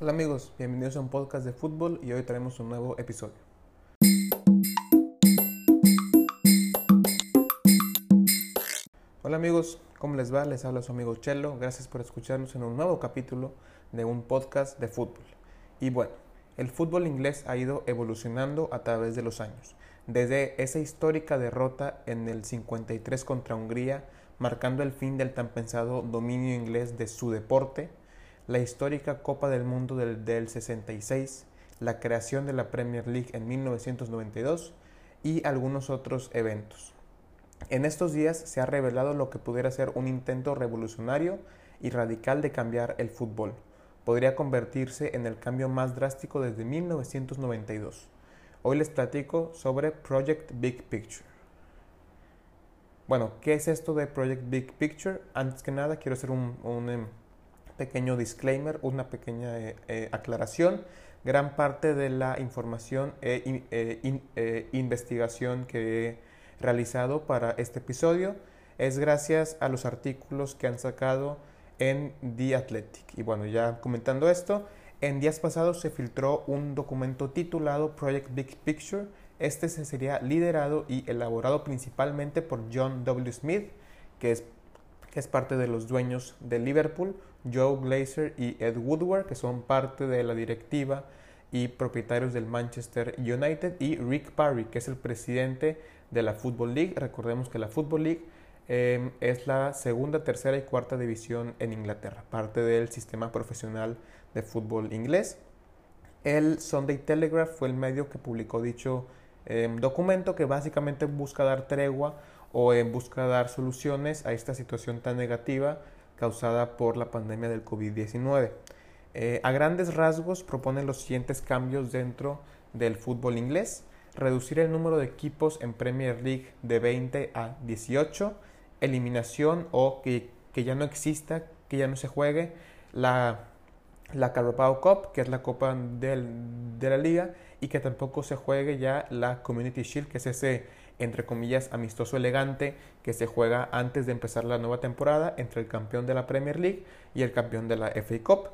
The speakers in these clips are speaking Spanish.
Hola amigos, bienvenidos a un podcast de fútbol y hoy traemos un nuevo episodio. Hola amigos, ¿cómo les va? Les habla su amigo Chelo, gracias por escucharnos en un nuevo capítulo de un podcast de fútbol. Y bueno, el fútbol inglés ha ido evolucionando a través de los años, desde esa histórica derrota en el 53 contra Hungría, marcando el fin del tan pensado dominio inglés de su deporte, la histórica Copa del Mundo del, del 66, la creación de la Premier League en 1992 y algunos otros eventos. En estos días se ha revelado lo que pudiera ser un intento revolucionario y radical de cambiar el fútbol. Podría convertirse en el cambio más drástico desde 1992. Hoy les platico sobre Project Big Picture. Bueno, ¿qué es esto de Project Big Picture? Antes que nada, quiero hacer un, em, pequeño disclaimer, una pequeña eh, eh, aclaración. Gran parte de la información e investigación que he realizado para este episodio es gracias a los artículos que han sacado en The Athletic. Y bueno, ya comentando esto, en días pasados se filtró un documento titulado Project Big Picture. Este se sería liderado y elaborado principalmente por John W. Smith, que es, es parte de los dueños de Liverpool, Joe Glazer y Ed Woodward, que son parte de la directiva y propietarios del Manchester United, y Rick Parry, que es el presidente de la Football League. Recordemos que la Football League em, es la segunda, tercera y cuarta división en Inglaterra, parte del sistema profesional de fútbol inglés. El Sunday Telegraph fue el medio que publicó dicho em, documento que básicamente busca dar tregua o en busca dar soluciones a esta situación tan negativa causada por la pandemia del COVID-19. Eh, a grandes rasgos proponen los siguientes cambios dentro del fútbol inglés. Reducir el número de equipos en Premier League de 20 a 18. Eliminación o que, ya no exista, que ya no se juegue la, la Carabao Cup, que es la copa de la liga, y que tampoco se juegue ya la Community Shield, que es ese entre comillas, amistoso elegante que se juega antes de empezar la nueva temporada entre el campeón de la Premier League y el campeón de la FA Cup.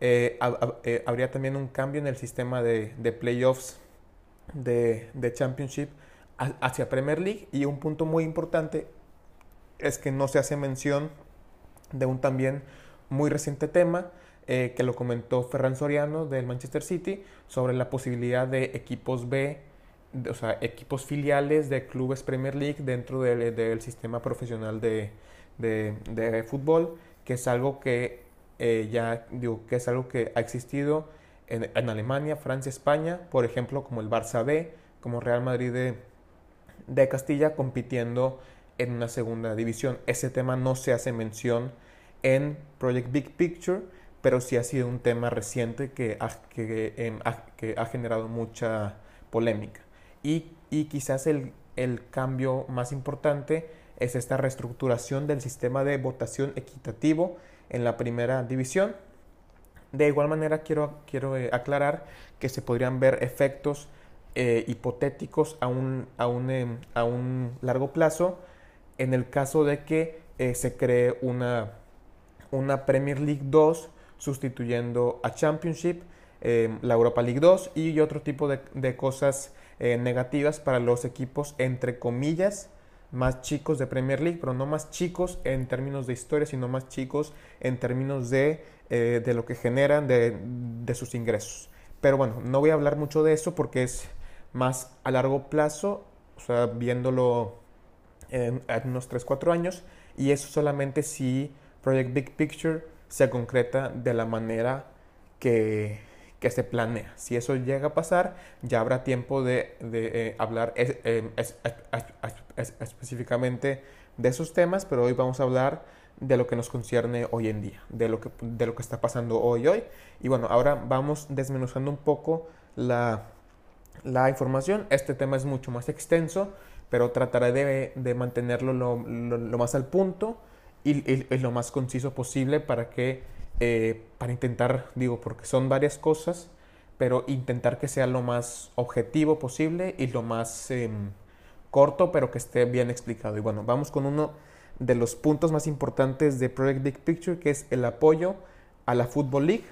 Eh, eh, habría también un cambio en el sistema de, playoffs de, Championship hacia Premier League y un punto muy importante es que no se hace mención de un también muy reciente tema eh, que lo comentó Ferran Soriano del Manchester City sobre la posibilidad de equipos B o sea, equipos filiales de clubes Premier League dentro del, sistema profesional de, fútbol, que es algo que eh, ya digo que es algo que ha existido en, Alemania, Francia, España, por ejemplo, como el Barça B, como Real Madrid de, Castilla, compitiendo en una segunda división. Ese tema no se hace mención en Project Big Picture, pero sí ha sido un tema reciente que que, que ha generado mucha polémica. Y, quizás el, cambio más importante es esta reestructuración del sistema de votación equitativo en la primera división. De igual manera quiero, quiero eh, aclarar que se podrían ver efectos eh, hipotéticos a un, a, un, em, a un, largo plazo en el caso de que eh, se cree una, una Premier League 2 sustituyendo a Championship, em, la Europa League 2 y otro tipo de, de cosas eh, negativas para los equipos, entre comillas, más chicos de Premier League, pero no más chicos en términos de historia, sino más chicos en términos de, eh, de lo que generan de, de, sus ingresos. Pero bueno, no voy a hablar mucho de eso porque es más a largo plazo, o sea, viéndolo en, unos 3-4 años, y eso solamente si Project Big Picture se concreta de la manera que, que se planea. Si eso llega a pasar, ya habrá tiempo de, de eh, hablar eh, específicamente de esos temas, pero hoy vamos a hablar de lo que nos concierne hoy en día, de lo que, de lo que está pasando hoy hoy. Y bueno, ahora vamos desmenuzando un poco la, la información. Este tema es mucho más extenso, pero trataré de, de mantenerlo lo, lo, más al punto y, y lo más conciso posible para que eh, para intentar, digo, porque son varias cosas, pero intentar que sea lo más objetivo posible y lo más em, corto, pero que esté bien explicado. Y bueno, vamos con uno de los puntos más importantes de Project Big Picture, que es el apoyo a la Football League.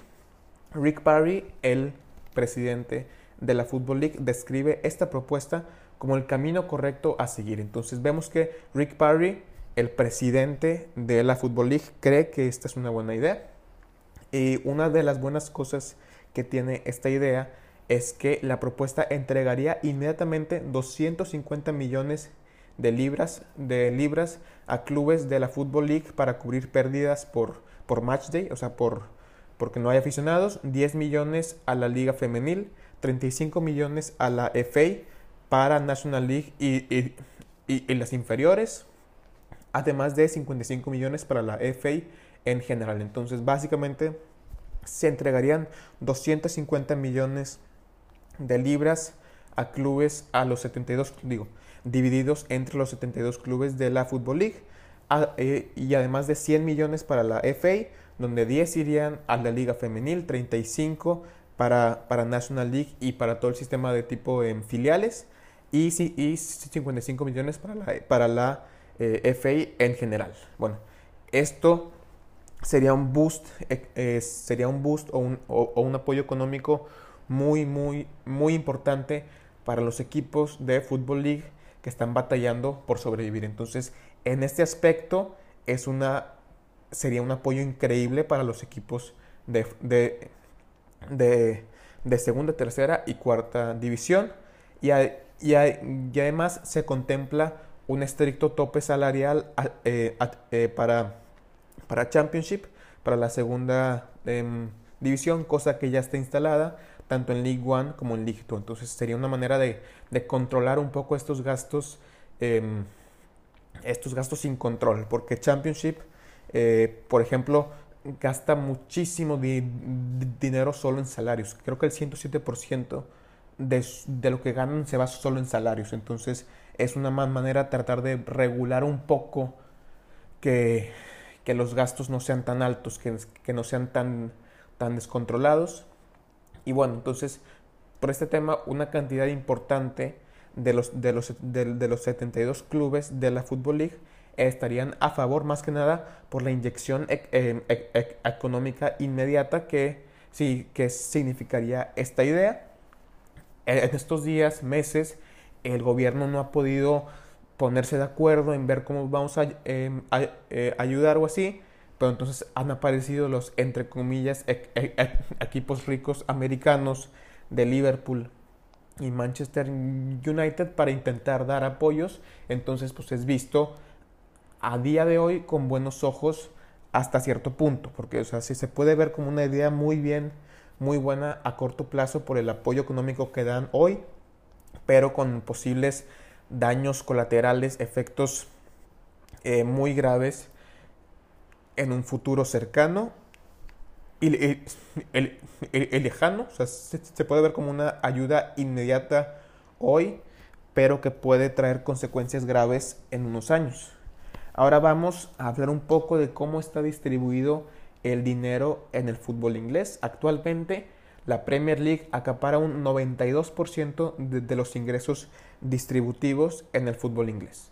Rick Parry, el presidente de la Football League, describe esta propuesta como el camino correcto a seguir. Entonces vemos que Rick Parry, el presidente de la Football League, cree que esta es una buena idea. Y una de las buenas cosas que tiene esta idea es que la propuesta entregaría inmediatamente 250 millones de libras, de libras a clubes de la Football League para cubrir pérdidas por, por match day, o sea, por, porque no hay aficionados, 10 millones a la Liga Femenil, 35 millones a la FA para National League y, y, las inferiores, además de 55 millones para la FA en general. Entonces, básicamente, se entregarían 250 millones de libras a clubes a los 72, digo, divididos entre los 72 clubes de la Football League eh, y además de 100 millones para la FA, donde 10 irían a la Liga Femenil, 35 para, para National League y para todo el sistema de tipo en filiales y, y 55 millones para la, para la eh, FA en general. Bueno, esto sería un boost, eh, sería un boost o un, apoyo económico muy, muy, muy importante para los equipos de Football League que están batallando por sobrevivir. Entonces, en este aspecto es una, sería un apoyo increíble para los equipos de, de, segunda, tercera y cuarta división. Y, además se contempla un estricto tope salarial eh, eh, para, para Championship, para la segunda em, división, cosa que ya está instalada tanto en League One como en League Two. Entonces sería una manera de, controlar un poco estos gastos, em, estos gastos sin control, porque Championship, eh, por ejemplo, gasta muchísimo dinero solo en salarios. Creo que el 107% de, de, lo que ganan se va solo en salarios. Entonces es una manera de tratar de regular un poco que, que los gastos no sean tan altos, que, que no sean tan, tan descontrolados. Y bueno, entonces, por este tema, una cantidad importante de los, de los, de, los 72 clubes de la Football League estarían a favor más que nada por la inyección e, e, e, económica inmediata que, sí, que significaría esta idea. En estos días, meses, el gobierno no ha podido ponerse de acuerdo en ver cómo vamos a, em, eh, ayudar o así, pero entonces han aparecido los, entre comillas, e, e, e, equipos ricos americanos de Liverpool y Manchester United para intentar dar apoyos. Entonces, pues es visto a día de hoy con buenos ojos hasta cierto punto, porque o sea, sí se puede ver como una idea muy bien, muy buena a corto plazo por el apoyo económico que dan hoy, pero con posibles daños colaterales, efectos eh, muy graves en un futuro cercano y lejano, o sea, se, puede ver como una ayuda inmediata hoy, pero que puede traer consecuencias graves en unos años. Ahora vamos a hablar un poco de cómo está distribuido el dinero en el fútbol inglés. Actualmente la Premier League acapara un 92% de, los ingresos distributivos en el fútbol inglés.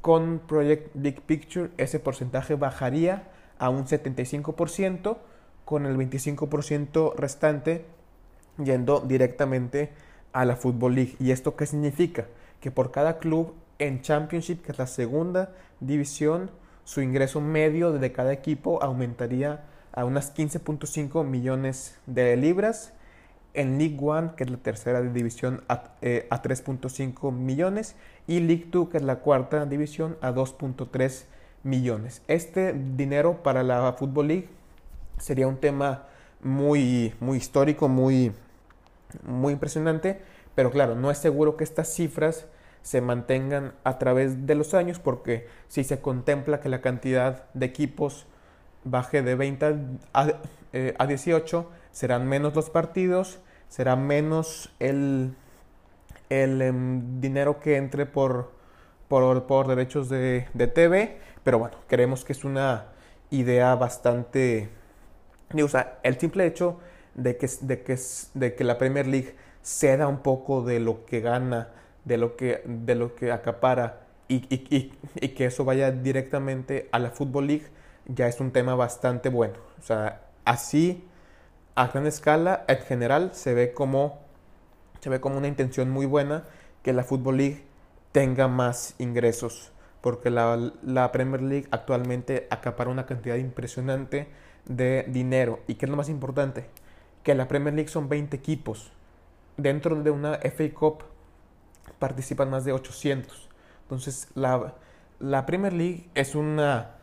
Con Project Big Picture ese porcentaje bajaría a un 75%, con el 25% restante yendo directamente a la Football League. ¿Y esto qué significa? Que por cada club en Championship, que es la segunda división, su ingreso medio de cada equipo aumentaría a unas 15.5 millones de libras en League One, que es la tercera división, a, eh, a 3.5 millones, y League Two, que es la cuarta división, a 2.3 millones. Este dinero para la Football League sería un tema muy, muy histórico, muy, muy impresionante, pero claro, no es seguro que estas cifras se mantengan a través de los años, porque si se contempla que la cantidad de equipos baje de 20 a, eh, a 18, serán menos los partidos, será menos el, el em, dinero que entre por, por, por derechos de, de, TV, pero bueno, creemos que es una idea bastante... O sea, el simple hecho de que, de, que, de que la Premier League ceda un poco de lo que gana, de lo que, de lo que acapara y, y, y, que eso vaya directamente a la Football League, ya es un tema bastante bueno. O sea, así a gran escala, en general, se ve como, se ve como una intención muy buena que la Football League tenga más ingresos, porque la, la Premier League actualmente acapara una cantidad impresionante de dinero. ¿Y qué es lo más importante? Que la Premier League son 20 equipos. Dentro de una FA Cup participan más de 800. Entonces, la, la Premier League es una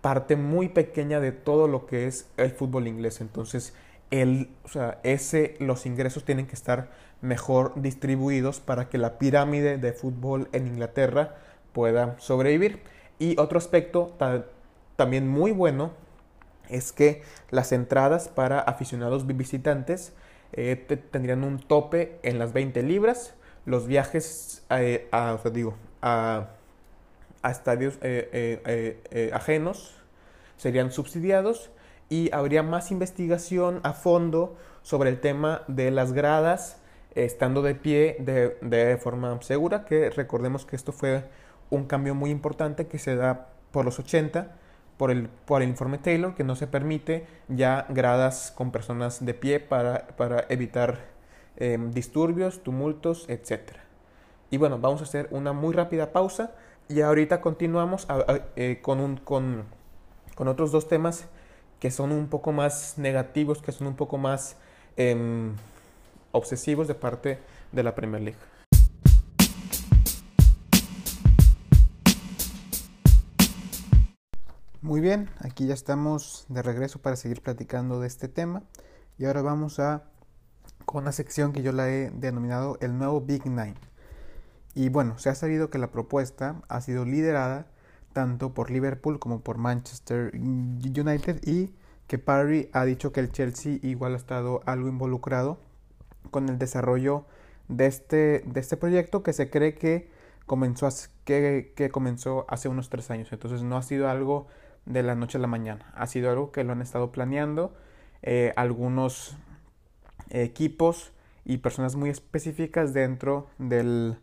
parte muy pequeña de todo lo que es el fútbol inglés. Entonces, el, o sea, ese, los ingresos tienen que estar mejor distribuidos para que la pirámide de fútbol en Inglaterra pueda sobrevivir. Y otro aspecto también muy bueno es que las entradas para aficionados visitantes eh, tendrían un tope en las 20 libras. Los viajes eh, a, digo, a, a estadios eh, ajenos serían subsidiados y habría más investigación a fondo sobre el tema de las gradas estando de pie de, de forma segura, que recordemos que esto fue un cambio muy importante que se da por los 80 por el, por el informe Taylor que no se permite ya gradas con personas de pie para, para evitar disturbios, tumultos, etc. Y bueno, vamos a hacer una muy rápida pausa y ahorita continuamos eh, con, con, con, otros dos temas que son un poco más negativos, que son un poco más em, obsesivos de parte de la Premier League. Muy bien, aquí ya estamos de regreso para seguir platicando de este tema y ahora vamos a con una sección que yo la he denominado el nuevo Big Nine. Y bueno, se ha sabido que la propuesta ha sido liderada tanto por Liverpool como por Manchester United y que Parry ha dicho que el Chelsea igual ha estado algo involucrado con el desarrollo de este, de este proyecto que se cree que comenzó, que, que comenzó hace unos tres años. Entonces no ha sido algo de la noche a la mañana. Ha sido algo que lo han estado planeando eh, algunos equipos y personas muy específicas dentro del,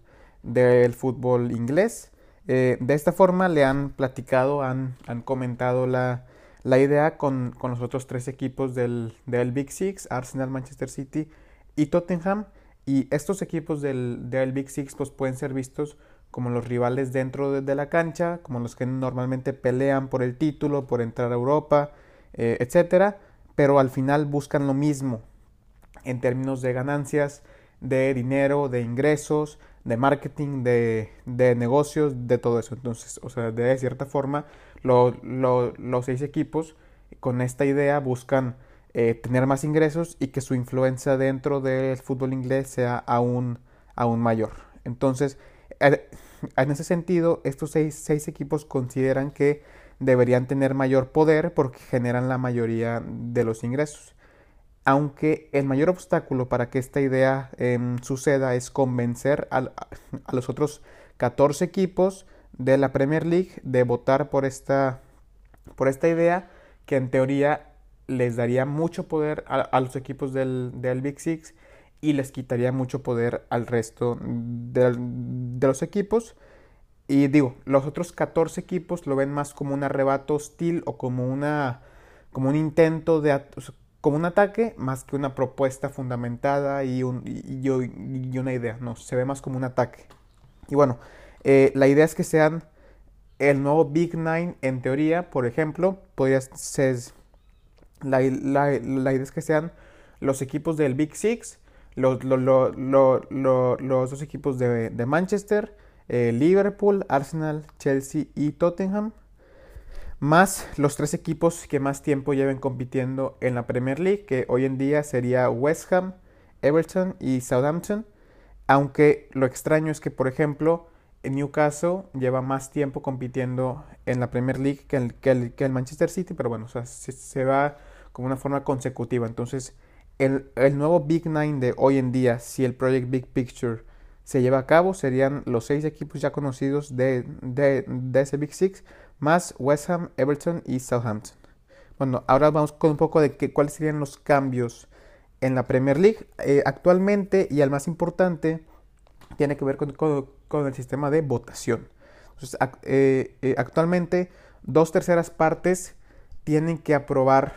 del fútbol inglés. Eh, de esta forma le han platicado, han, han comentado la, la idea con, con, los otros tres equipos del, del, Big Six, Arsenal, Manchester City y Tottenham. Y estos equipos del, del Big Six pues, pueden ser vistos como los rivales dentro de, la cancha, como los que normalmente pelean por el título, por entrar a Europa, eh, etcétera, pero al final buscan lo mismo en términos de ganancias, de dinero, de ingresos, de marketing, de, negocios, de todo eso. Entonces, o sea, de cierta forma, los seis equipos con esta idea buscan eh, tener más ingresos y que su influencia dentro del fútbol inglés sea aún, aún mayor. Entonces, eh, en ese sentido, estos seis, equipos consideran que deberían tener mayor poder porque generan la mayoría de los ingresos. Aunque el mayor obstáculo para que esta idea em, suceda es convencer a, los otros 14 equipos de la Premier League de votar por esta, por esta idea que en teoría les daría mucho poder a, los equipos del, del Big Six y les quitaría mucho poder al resto de, los equipos. Y digo, los otros 14 equipos lo ven más como un arrebato hostil o como, una, como un intento de... como un ataque más que una propuesta fundamentada y, y, una idea. No, se ve más como un ataque. Y bueno, eh, la idea es que sean el nuevo Big Nine en teoría, por ejemplo, podría ser... La, la, idea es que sean los equipos del Big Six los, los dos equipos de, Manchester, eh, Liverpool, Arsenal, Chelsea y Tottenham, más los tres equipos que más tiempo lleven compitiendo en la Premier League, que hoy en día sería West Ham, Everton y Southampton, aunque lo extraño es que, por ejemplo, Newcastle lleva más tiempo compitiendo en la Premier League que el, que el, Manchester City, pero bueno, se, se va como una forma consecutiva, entonces el, nuevo Big Nine de hoy en día, si el Project Big Picture se lleva a cabo, serían los seis equipos ya conocidos de, de, ese Big Six, más West Ham, Everton y Southampton. Bueno, ahora vamos con un poco de que, cuáles serían los cambios en la Premier League. Eh, actualmente, y el más importante, tiene que ver con, el sistema de votación. Eh, eh, actualmente, dos terceras partes tienen que aprobar,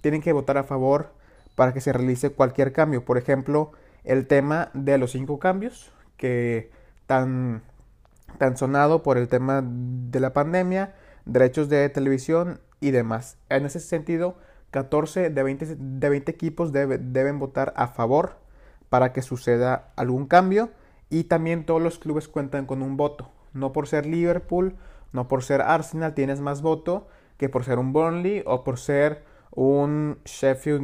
tienen que votar a favor para que se realice cualquier cambio. Por ejemplo, el tema de los cinco cambios, que tan, tan sonado por el tema de la pandemia, derechos de televisión y demás. En ese sentido, 14 de 20, de 20 equipos deben votar a favor para que suceda algún cambio y también todos los clubes cuentan con un voto. No por ser Liverpool, no por ser Arsenal tienes más voto que por ser un Burnley o por ser un Sheffield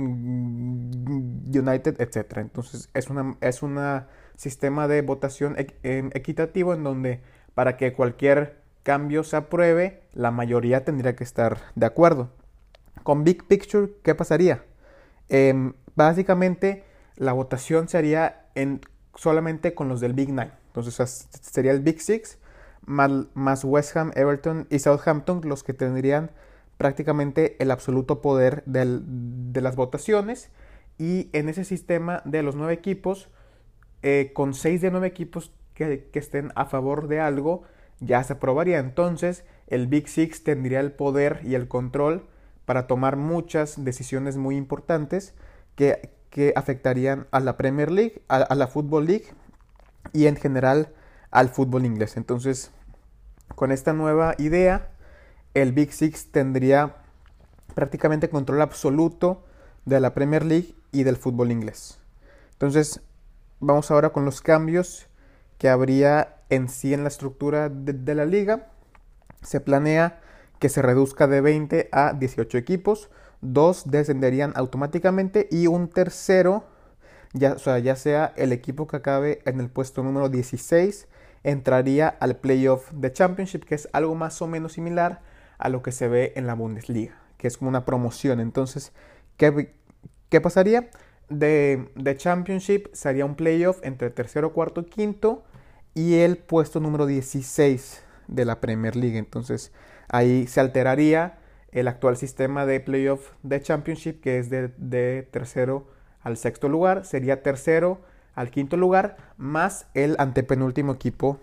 United, etc. Entonces es un es una sistema de votación equitativo en donde para que cualquier cambio se apruebe, la mayoría tendría que estar de acuerdo. Con Big Picture, ¿qué pasaría? Em, básicamente la votación se haría en, solamente con los del Big Nine. Entonces sería el Big Six más West Ham, Everton y Southampton los que tendrían prácticamente el absoluto poder de las votaciones y en ese sistema de los nueve equipos, eh, con seis de nueve equipos que, estén a favor de algo, ya se aprobaría. Entonces el Big Six tendría el poder y el control para tomar muchas decisiones muy importantes que, afectarían a la Premier League, a, la Football League y en general al fútbol inglés. Entonces, con esta nueva idea, el Big Six tendría prácticamente control absoluto de la Premier League y del fútbol inglés. Entonces, vamos ahora con los cambios que habría en sí en la estructura de, la liga. Se planea que se reduzca de 20 a 18 equipos, dos descenderían automáticamente y un tercero, ya, o sea, ya sea el equipo que acabe en el puesto número 16, entraría al playoff de Championship, que es algo más o menos similar a lo que se ve en la Bundesliga, que es como una promoción. Entonces, ¿qué, qué pasaría? De, de, Championship sería un playoff entre tercero, cuarto quinto y el puesto número 16 de la Premier League. Entonces, ahí se alteraría el actual sistema de playoff de Championship, que es de, tercero al sexto lugar. Sería tercero al quinto lugar, más el antepenúltimo equipo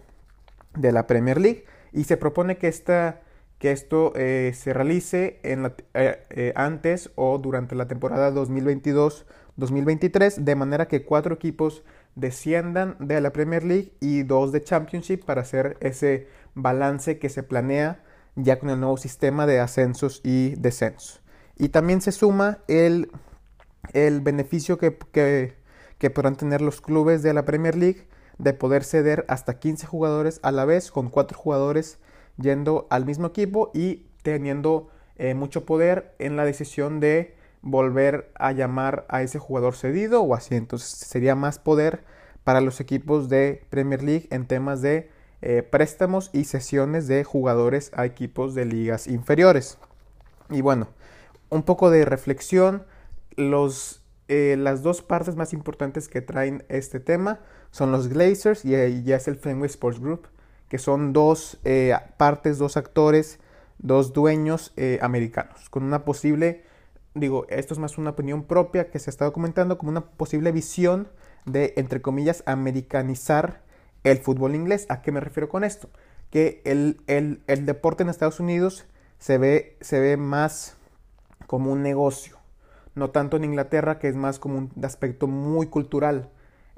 de la Premier League. Y se propone que esta que esto eh, se realice en eh, eh, antes o durante la temporada 2022-2023, de manera que cuatro equipos desciendan de la Premier League y dos de Championship para hacer ese balance que se planea ya con el nuevo sistema de ascensos y descensos. Y también se suma el, el beneficio que, que, que podrán tener los clubes de la Premier League de poder ceder hasta 15 jugadores a la vez con cuatro jugadores yendo al mismo equipo y teniendo eh, mucho poder en la decisión de volver a llamar a ese jugador cedido o así. Entonces sería más poder para los equipos de Premier League en temas de eh, préstamos y sesiones de jugadores a equipos de ligas inferiores. Y bueno, un poco de reflexión. Los, eh, las dos partes más importantes que traen este tema son los Glazers y ya es el Fenway Sports Group que son dos eh, partes, dos actores, dos dueños americanos, con una posible, digo, esto es más una opinión propia que se está documentando como una posible visión de, entre comillas, americanizar el fútbol inglés. ¿A qué me refiero con esto? Que el, el, deporte en Estados Unidos se ve, se ve más como un negocio, no tanto en Inglaterra, que es más como un aspecto muy cultural.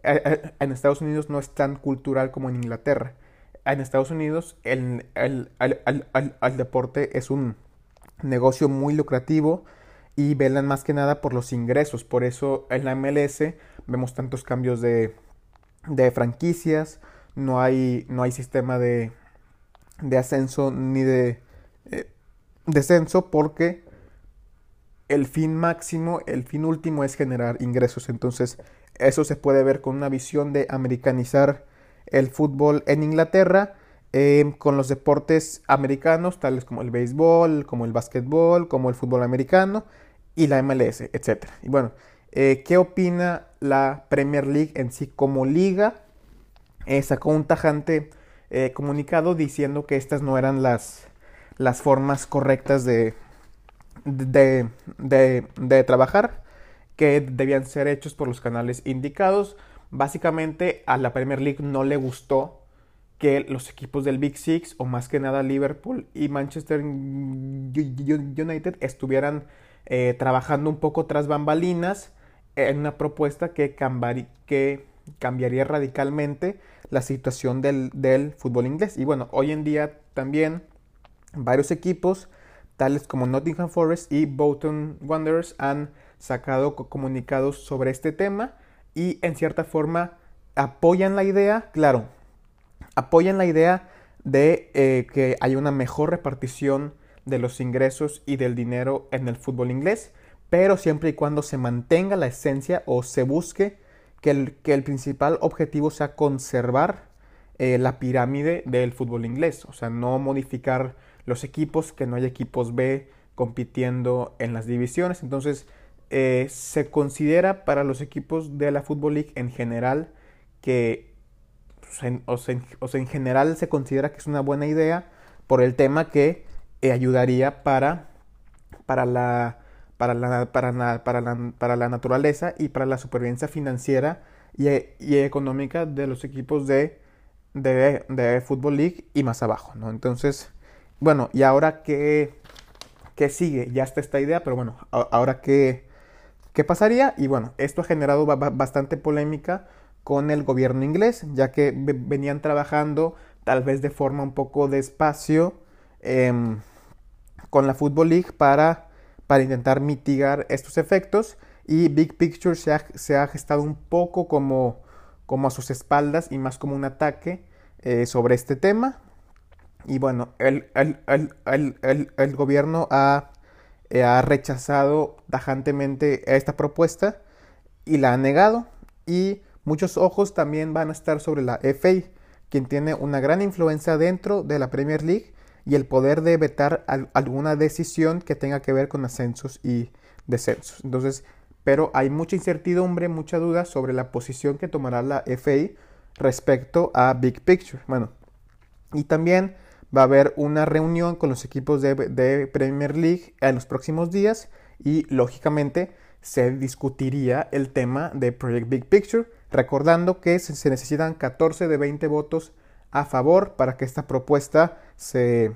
En Estados Unidos no es tan cultural como en Inglaterra en Estados Unidos el, deporte es un negocio muy lucrativo y velan más que nada por los ingresos. Por eso en la MLS vemos tantos cambios de, franquicias, no hay, no hay sistema de, ascenso ni de eh, descenso porque el fin máximo, el fin último es generar ingresos. Entonces eso se puede ver con una visión de americanizar el fútbol en Inglaterra eh, con los deportes americanos, tales como el béisbol, como el básquetbol, como el fútbol americano y la MLS, etc. Y bueno, eh, ¿qué opina la Premier League en sí como liga? Eh, sacó un tajante comunicado diciendo que estas no eran las, las formas correctas de, de, de trabajar, que debían ser hechos por los canales indicados Básicamente a la Premier League no le gustó que los equipos del Big Six, o más que nada Liverpool y Manchester United, estuvieran eh, trabajando un poco tras bambalinas en una propuesta que, cambiaría radicalmente la situación del, fútbol inglés. Y bueno, hoy en día también varios equipos, tales como Nottingham Forest y Bolton Wanderers, han sacado comunicados sobre este tema y en cierta forma apoyan la idea, claro, apoyan la idea de eh, que haya una mejor repartición de los ingresos y del dinero en el fútbol inglés, pero siempre y cuando se mantenga la esencia o se busque que el, que el principal objetivo sea conservar eh, la pirámide del fútbol inglés, o sea, no modificar los equipos, que no haya equipos B compitiendo en las divisiones. Entonces, eh, se considera para los equipos de la Football League en general que, o sea, en general se considera que es una buena idea por el tema que eh, ayudaría para, para, la, para, la, para, para, la, para la naturaleza y para la supervivencia financiera y, y económica de los equipos de, de, de Football League y más abajo. ¿no? Entonces, bueno, y ahora qué, qué sigue, ya está esta idea, pero bueno, ahora qué, qué pasaría. Y bueno, esto ha generado bastante polémica con el gobierno inglés, ya que venían trabajando tal vez de forma un poco despacio em, con la Football League para, para intentar mitigar estos efectos. Y Big Picture se ha, se ha gestado un poco como, como a sus espaldas y más como un ataque eh, sobre este tema. Y bueno, el, el, gobierno ha, eh, ha, rechazado tajantemente esta propuesta y la ha negado. Y muchos ojos también van a estar sobre la FA, quien tiene una gran influencia dentro de la Premier League y el poder de vetar alguna decisión que tenga que ver con ascensos y descensos. Entonces, pero hay mucha incertidumbre, mucha duda sobre la posición que tomará la FA respecto a Big Picture. Bueno, y también va a haber una reunión con los equipos de, Premier League en los próximos días y lógicamente se discutiría el tema de Project Big Picture, recordando que se necesitan 14 de 20 votos a favor para que esta propuesta se,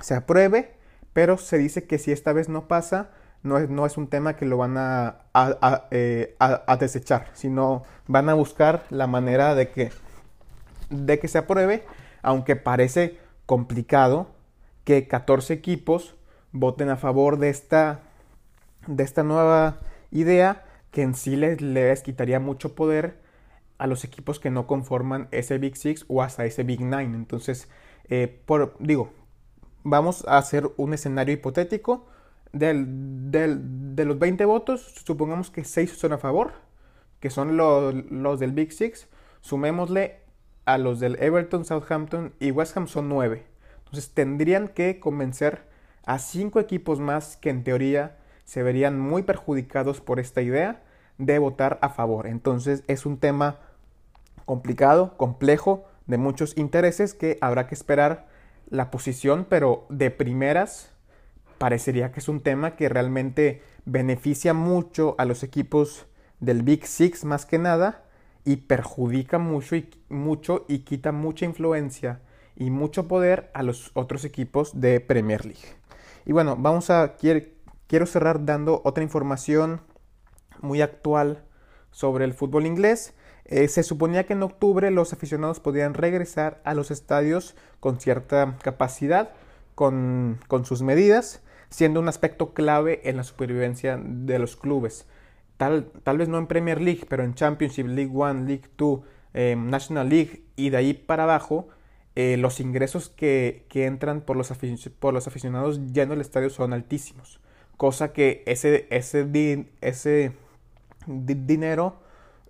se apruebe, pero se dice que si esta vez no pasa, no es, no es un tema que lo van a, a, eh, a, desechar, sino van a buscar la manera de que, de que se apruebe, aunque parece complicado que 14 equipos voten a favor de esta, de esta nueva idea que en sí les, les, quitaría mucho poder a los equipos que no conforman ese Big Six o hasta ese Big Nine. Entonces, eh, por, digo, vamos a hacer un escenario hipotético. Del, de los 20 votos, supongamos que 6 son a favor, que son los, los del Big Six. Sumémosle a los del Everton, Southampton y West Ham son 9. Entonces tendrían que convencer a 5 equipos más que en teoría se verían muy perjudicados por esta idea de votar a favor. Entonces es un tema complicado, complejo, de muchos intereses que habrá que esperar la posición, pero de primeras parecería que es un tema que realmente beneficia mucho a los equipos del Big Six más que nada y perjudica mucho y, mucho y quita mucha influencia y mucho poder a los otros equipos de Premier League. Y bueno, vamos a quiero, cerrar dando otra información muy actual sobre el fútbol inglés. Eh, se suponía que en octubre los aficionados podían regresar a los estadios con cierta capacidad, con, con sus medidas, siendo un aspecto clave en la supervivencia de los clubes tal, tal vez no en Premier League, pero en Championship, League One, League Two, em, National League y de ahí para abajo, eh, los ingresos que, que entran por los, por los aficionados llenos el estadio son altísimos. Cosa que ese, ese dinero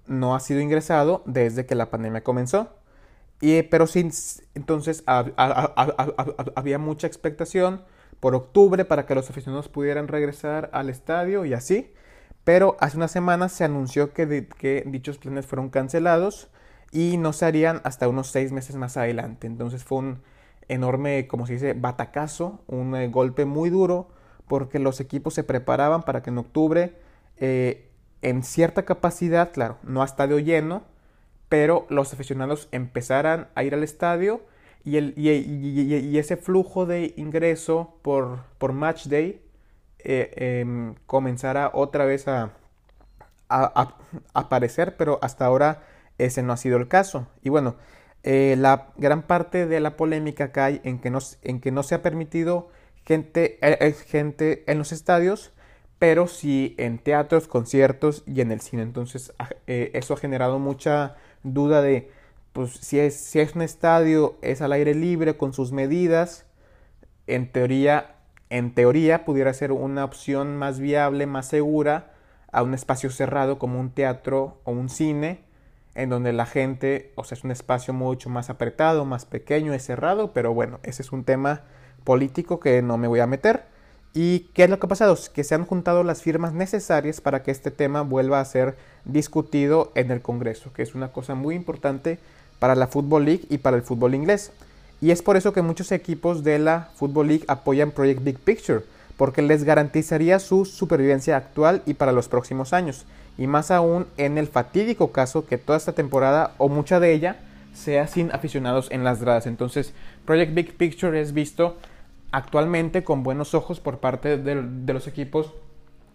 no ha sido ingresado desde que la pandemia comenzó. Y, pero sin, entonces había mucha expectación por octubre para que los aficionados pudieran regresar al estadio y así. Pero hace unas semanas se anunció que, que dichos planes fueron cancelados y no se harían hasta unos seis meses más adelante. Entonces fue un enorme, como se dice, batacazo, un eh, golpe muy duro porque los equipos se preparaban para que en octubre, eh, en cierta capacidad, claro, no a estadio lleno, pero los aficionados empezaran a ir al estadio y, el, y, ese flujo de ingreso por, por match day eh, em, comenzara otra vez a, aparecer, pero hasta ahora ese no ha sido el caso. Y bueno, eh, la gran parte de la polémica cae en que no, en que no se ha permitido gente, eh, gente en los estadios, pero sí en teatros, conciertos y en el cine. Entonces eh, eso ha generado mucha duda de pues, si, es, si es un estadio, es al aire libre con sus medidas. En teoría, en teoría pudiera ser una opción más viable, más segura a un espacio cerrado como un teatro o un cine, en donde la gente, o sea, es un espacio mucho más apretado, más pequeño, y cerrado, pero bueno, ese es un tema político que no me voy a meter. ¿Y qué es lo que ha pasado? Que se han juntado las firmas necesarias para que este tema vuelva a ser discutido en el Congreso, que es una cosa muy importante para la Football League y para el fútbol inglés. Y es por eso que muchos equipos de la Football League apoyan Project Big Picture, porque les garantizaría su supervivencia actual y para los próximos años, y más aún en el fatídico caso que toda esta temporada o mucha de ella sea sin aficionados en las gradas. Entonces, Project Big Picture es visto actualmente con buenos ojos por parte de, los equipos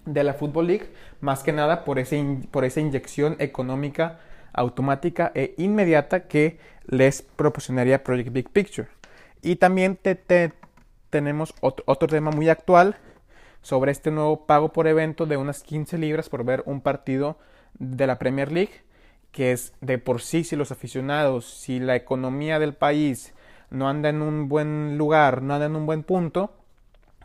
de la Football League, más que nada por, ese, por esa inyección económica automática e inmediata que les proporcionaría Project Big Picture. Y también te, tenemos otro, tema muy actual sobre este nuevo pago por evento de unas 15 libras por ver un partido de la Premier League, que es de por sí si los aficionados, si la economía del país no anda en un buen lugar, no anda en un buen punto,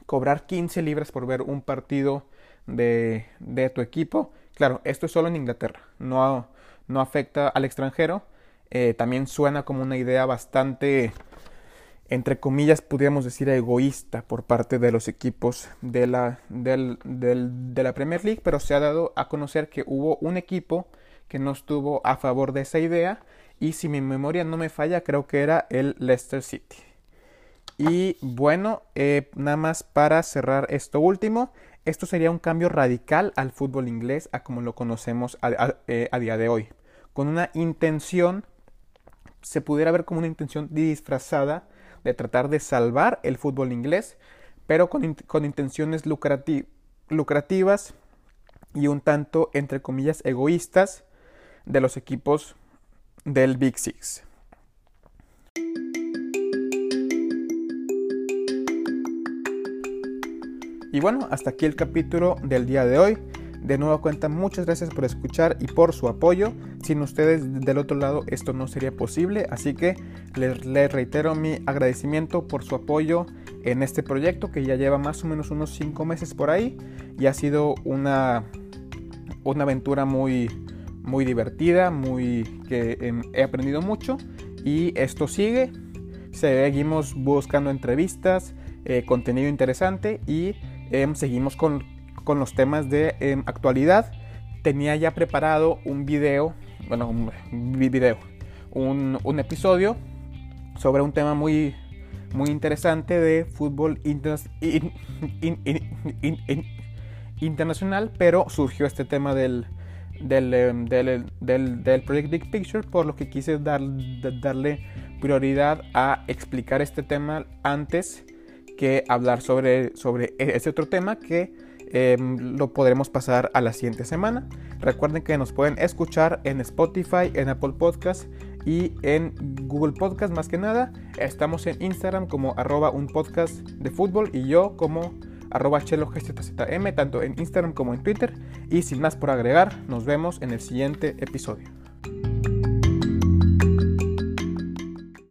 cobrar 15 libras por ver un partido de, de tu equipo. Claro, esto es solo en Inglaterra, no, no afecta al extranjero. Eh, también suena como una idea bastante entre comillas, pudiéramos decir, egoísta por parte de los equipos de la, de la Premier League, pero se ha dado a conocer que hubo un equipo que no estuvo a favor de esa idea y si mi memoria no me falla, creo que era el Leicester City. Y bueno, eh, nada más para cerrar esto último, esto sería un cambio radical al fútbol inglés a como lo conocemos a, eh, a día de hoy, con una intención, se pudiera ver como una intención disfrazada de tratar de salvar el fútbol inglés, pero con, intenciones lucrativas y un tanto, entre comillas, egoístas de los equipos del Big Six. Y bueno, hasta aquí el capítulo del día de hoy. De nuevo cuenta, muchas gracias por escuchar y por su apoyo. Sin ustedes del otro lado esto no sería posible, así que les, reitero mi agradecimiento por su apoyo en este proyecto que ya lleva más o menos unos 5 meses por ahí y ha sido una, una aventura muy, muy divertida, muy que em, he aprendido mucho y esto sigue. Seguimos buscando entrevistas, eh, contenido interesante y em, seguimos con con los temas de em, actualidad. Tenía ya preparado un video, bueno, un video, un, un episodio sobre un tema muy, muy interesante de fútbol internacional, pero surgió este tema del, del, em, del, del, Project Big Picture, por lo que quise dar, darle prioridad a explicar este tema antes que hablar sobre, sobre e-, ese otro tema que Em, lo podremos pasar a la siguiente semana. Recuerden que nos pueden escuchar en Spotify, en Apple Podcast y en Google Podcast más que nada. Estamos en Instagram como arroba un podcast de fútbol y yo como arroba tanto en Instagram como en Twitter. Y sin más por agregar, nos vemos en el siguiente episodio.